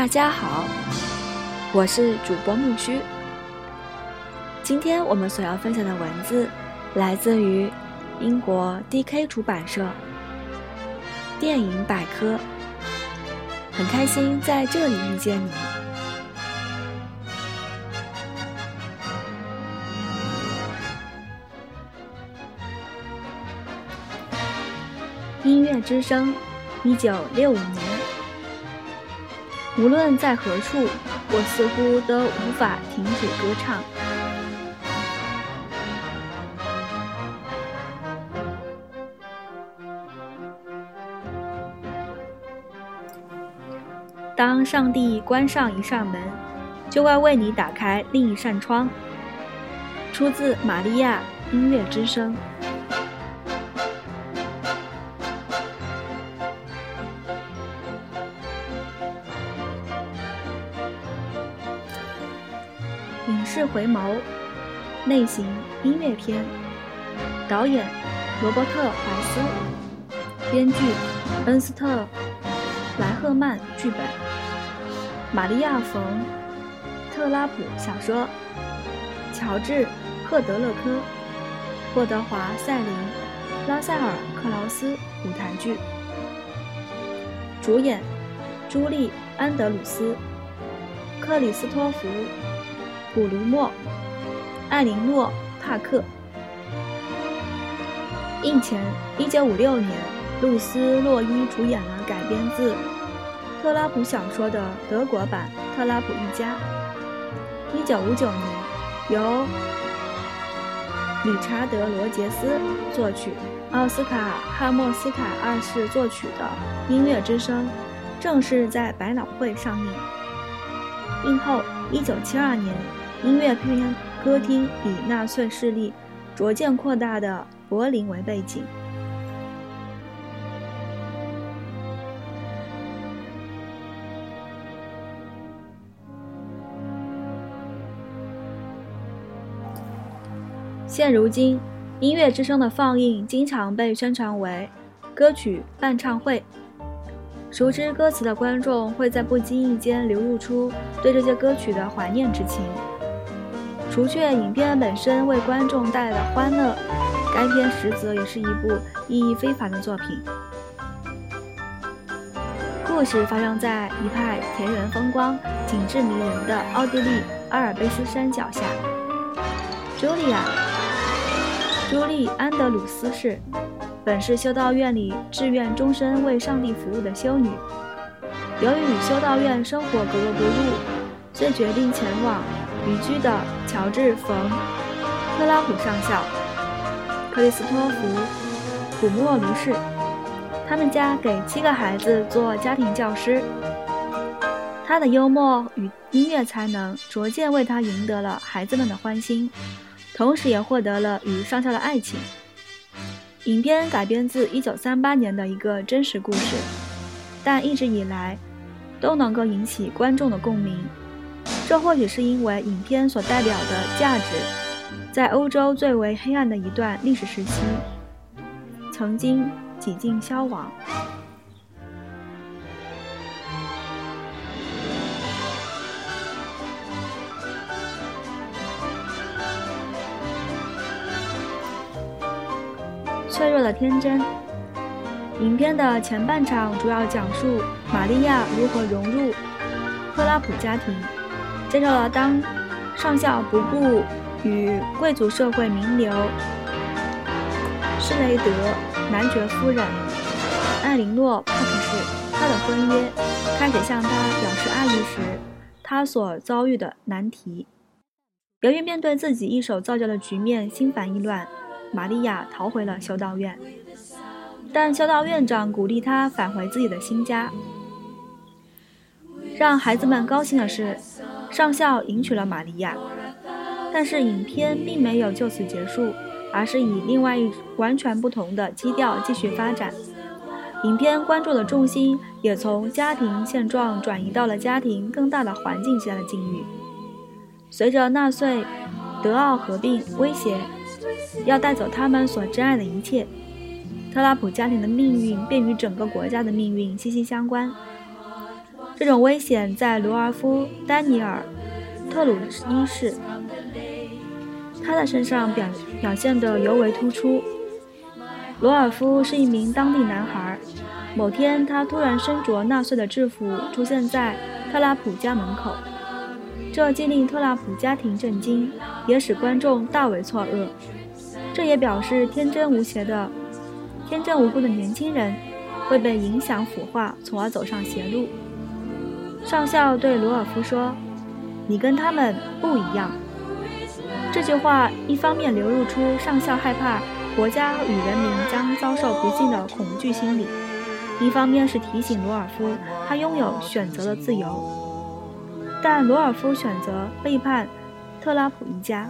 大家好，我是主播木须。今天我们所要分享的文字来自于英国 D.K 出版社《电影百科》，很开心在这里遇见你。音乐之声，一九六五年。无论在何处，我似乎都无法停止歌唱。当上帝关上一扇门，就会为你打开另一扇窗。出自《玛利亚音乐之声》。回眸，类型音乐片，导演罗伯特·怀斯，编剧恩斯特·莱赫曼，剧本玛利亚·冯·特拉普，小说乔治·赫德勒科，霍德华·塞林，拉塞尔·克劳斯，舞台剧，主演朱莉·安德鲁斯，克里斯托弗。普鲁默、艾琳诺·帕克。印前，一九五六年，露丝·洛伊主演了改编自特拉普小说的德国版《特拉普一家》。一九五九年，由理查德·罗杰斯作曲、奥斯卡·汉默斯卡二世作曲的《音乐之声》正式在百老汇上映。映后，一九七二年。音乐片歌厅以纳粹势力逐渐扩大的柏林为背景。现如今，《音乐之声》的放映经常被宣传为歌曲伴唱会。熟知歌词的观众会在不经意间流露出对这些歌曲的怀念之情。除却影片本身为观众带来的欢乐，该片实则也是一部意义非凡的作品。故事发生在一派田园风光、景致迷人的奥地利阿尔卑斯山脚下。朱莉亚·朱莉安德鲁斯是本是修道院里志愿终身为上帝服务的修女，由于与修道院生活格格不入，遂决定前往。旅居的乔治·冯·特拉普上校、克里斯托弗·普莫卢士，他们家给七个孩子做家庭教师。他的幽默与音乐才能逐渐为他赢得了孩子们的欢心，同时也获得了与上校的爱情。影片改编自1938年的一个真实故事，但一直以来都能够引起观众的共鸣。这或许是因为影片所代表的价值，在欧洲最为黑暗的一段历史时期，曾经几近消亡。脆弱的天真。影片的前半场主要讲述玛利亚如何融入特拉普家庭。介绍了当上校不顾与贵族社会名流施雷德男爵夫人艾琳诺·帕克士他的婚约，开始向他表示爱意时，他所遭遇的难题。由于面对自己一手造就的局面心烦意乱，玛利亚逃回了修道院，但修道院长鼓励他返回自己的新家。让孩子们高兴的是。上校迎娶了玛利亚，但是影片并没有就此结束，而是以另外一完全不同的基调继续发展。影片关注的重心也从家庭现状转移到了家庭更大的环境下的境遇。随着纳粹德奥合并威胁要带走他们所珍爱的一切，特拉普家庭的命运便与整个国家的命运息息相关。这种危险在罗尔夫·丹尼尔·特鲁一世他的身上表表现得尤为突出。罗尔夫是一名当地男孩。某天，他突然身着纳粹的制服出现在特拉普家门口，这既令特拉普家庭震惊，也使观众大为错愕。这也表示天真无邪的、天真无辜的年轻人会被影响腐化，从而走上邪路。上校对罗尔夫说：“你跟他们不一样。”这句话一方面流露出上校害怕国家与人民将遭受不幸的恐惧心理，一方面是提醒罗尔夫他拥有选择的自由。但罗尔夫选择背叛特拉普一家。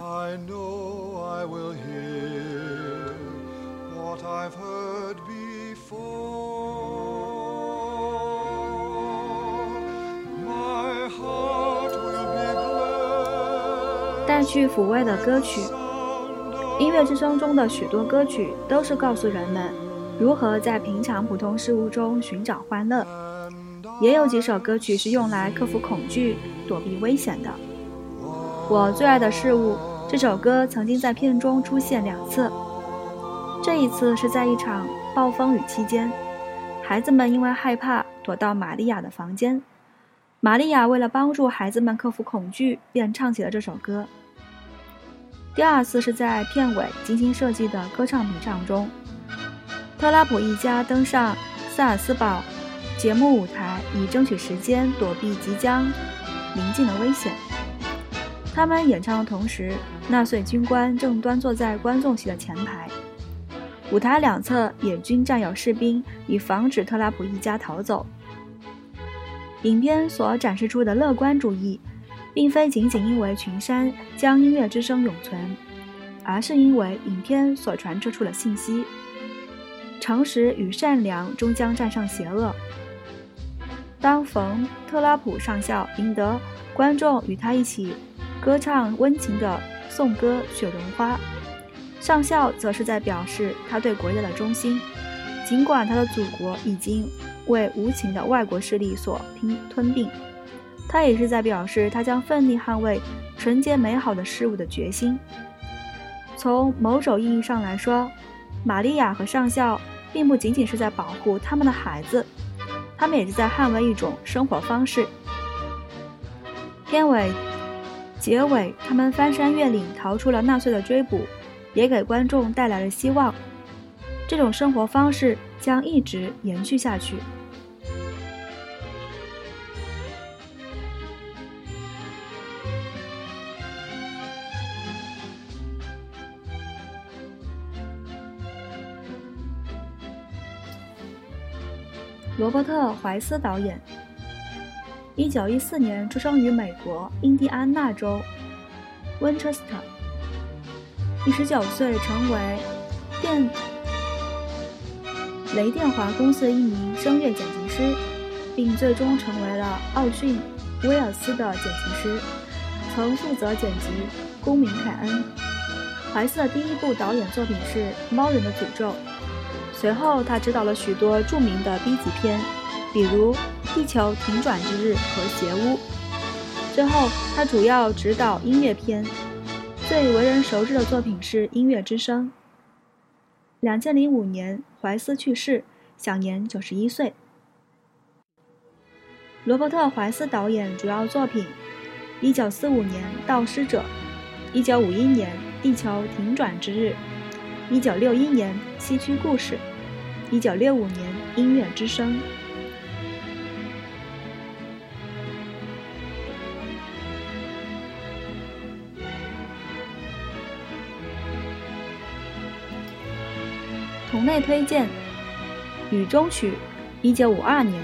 带去抚慰的歌曲，音乐之声中的许多歌曲都是告诉人们如何在平常普通事物中寻找欢乐，也有几首歌曲是用来克服恐惧、躲避危险的。我最爱的事物这首歌曾经在片中出现两次，这一次是在一场暴风雨期间，孩子们因为害怕躲到玛利亚的房间，玛利亚为了帮助孩子们克服恐惧，便唱起了这首歌。第二次是在片尾精心设计的歌唱比唱中，特拉普一家登上萨尔斯堡节目舞台，以争取时间躲避即将临近的危险。他们演唱的同时，纳粹军官正端坐在观众席的前排，舞台两侧也均站有士兵，以防止特拉普一家逃走。影片所展示出的乐观主义。并非仅仅因为群山将音乐之声永存，而是因为影片所传射出的信息：诚实与善良终将战胜邪恶。当冯特拉普上校赢得观众与他一起歌唱温情的颂歌《雪绒花》，上校则是在表示他对国家的忠心，尽管他的祖国已经为无情的外国势力所拼吞并。他也是在表示他将奋力捍卫纯洁美好的事物的决心。从某种意义上来说，玛利亚和上校并不仅仅是在保护他们的孩子，他们也是在捍卫一种生活方式。片尾、结尾，他们翻山越岭逃出了纳粹的追捕，也给观众带来了希望。这种生活方式将一直延续下去。罗伯特·怀斯导演，一九一四年出生于美国印第安纳州温彻斯特。第十九岁成为电雷电华公司的一名声乐剪辑师，并最终成为了奥逊·威尔斯的剪辑师，曾负责剪辑《公民凯恩》。怀斯的第一部导演作品是《猫人的诅咒》。随后，他执导了许多著名的 B 级片，比如《地球停转之日》和《邪屋》。最后，他主要执导音乐片，最为人熟知的作品是《音乐之声》。两千零五年，怀斯去世，享年九十一岁。罗伯特·怀斯导演主要作品：一九四五年《盗师者》，一九五一年《地球停转之日》，一九六一年《西区故事》。一九六五年，《音乐之声》。同类推荐，《雨中曲》，一九五二年；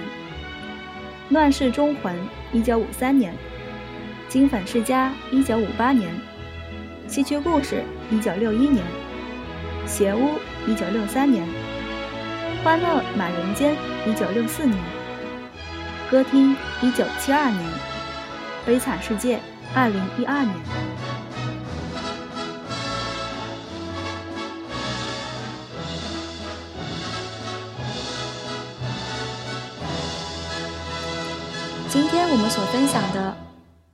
《乱世忠魂》，一九五三年；《金粉世家》，一九五八年；《西区故事》，一九六一年；《邪屋》，一九六三年。《欢乐满人间》一九六四年，《歌厅》一九七二年，《悲惨世界》二零一二年。们所分享的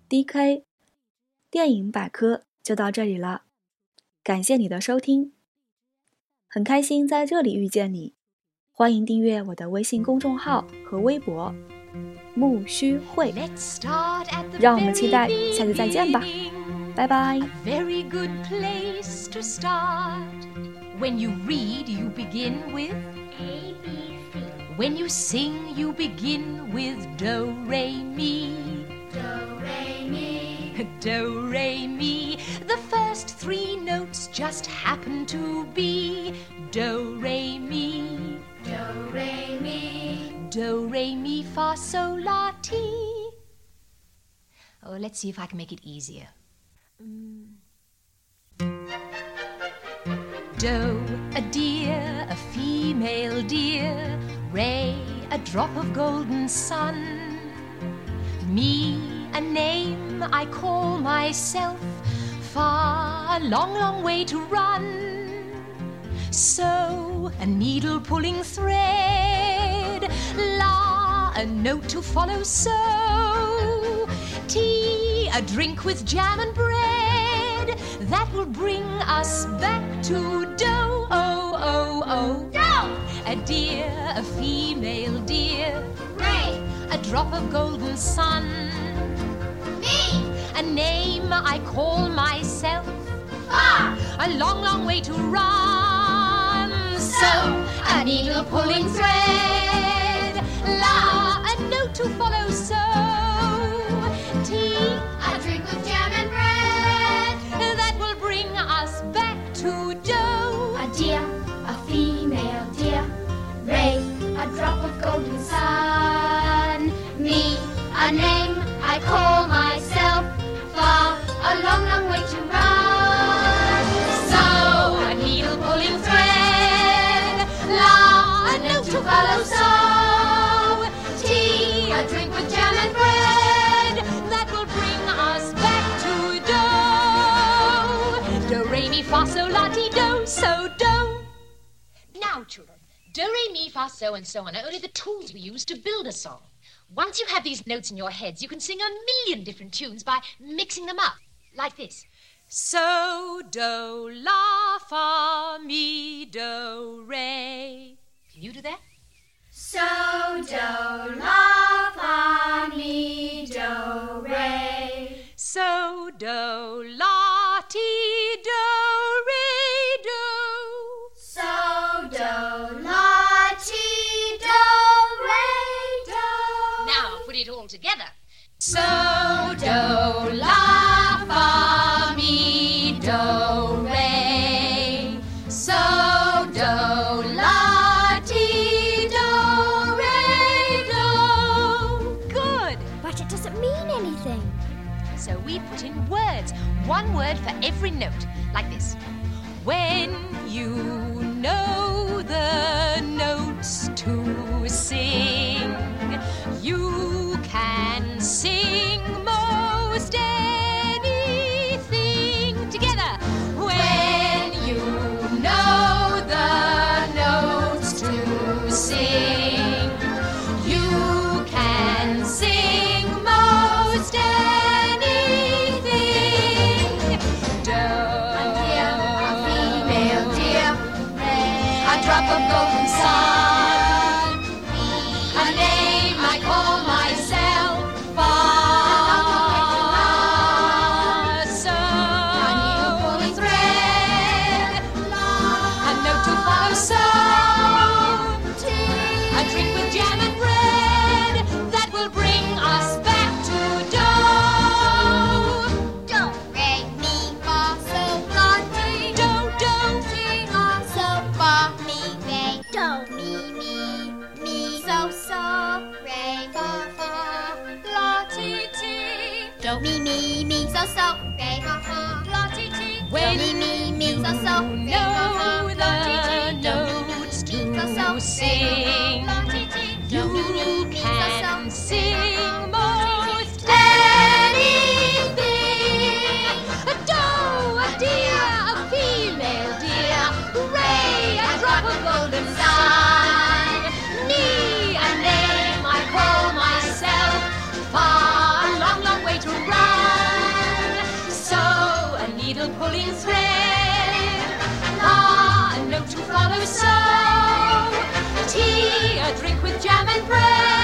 DK 电影百科就到这里了，感谢你的收听，很开心在这里遇见你，欢迎订阅我的微信公众号和微博。木须会，让我们期待下次再见吧，拜拜。When you read, you begin with A, B. When you sing, you begin with Do, Re, Mi. Do, re, mi. Do, Re, Mi. The first three notes just happen to be Do, Re, Mi. Do, re, mi. Do, Re, Mi, Fa, Sol, La, Ti. Oh, let's see if I can make it easier. Mm. Do, a deer, a female deer. Ray, a drop of golden sun. Me, a name I call myself. Far, a long, long way to run. So, a needle pulling thread. La, a note to follow. So, tea, a drink with jam and bread. That will bring us back to dough. Oh, oh, oh. Do, A deer, a female deer. re, A drop of golden sun. mi. A name I call myself. Fa, A long, long way to run. So, a needle pulling thread. La, a note to follow. So, do, re, mi, fa, so, and so on are only the tools we use to build a song. Once you have these notes in your heads, you can sing a million different tunes by mixing them up, like this. So, do, la, fa, mi, do, re. Can you do that? So, do, la, fa, mi, do, re. So, do, anything. So we put in words, one word for every note, like this. When you know the notes to sing, you can sing most Tea, a drink with jam and bread.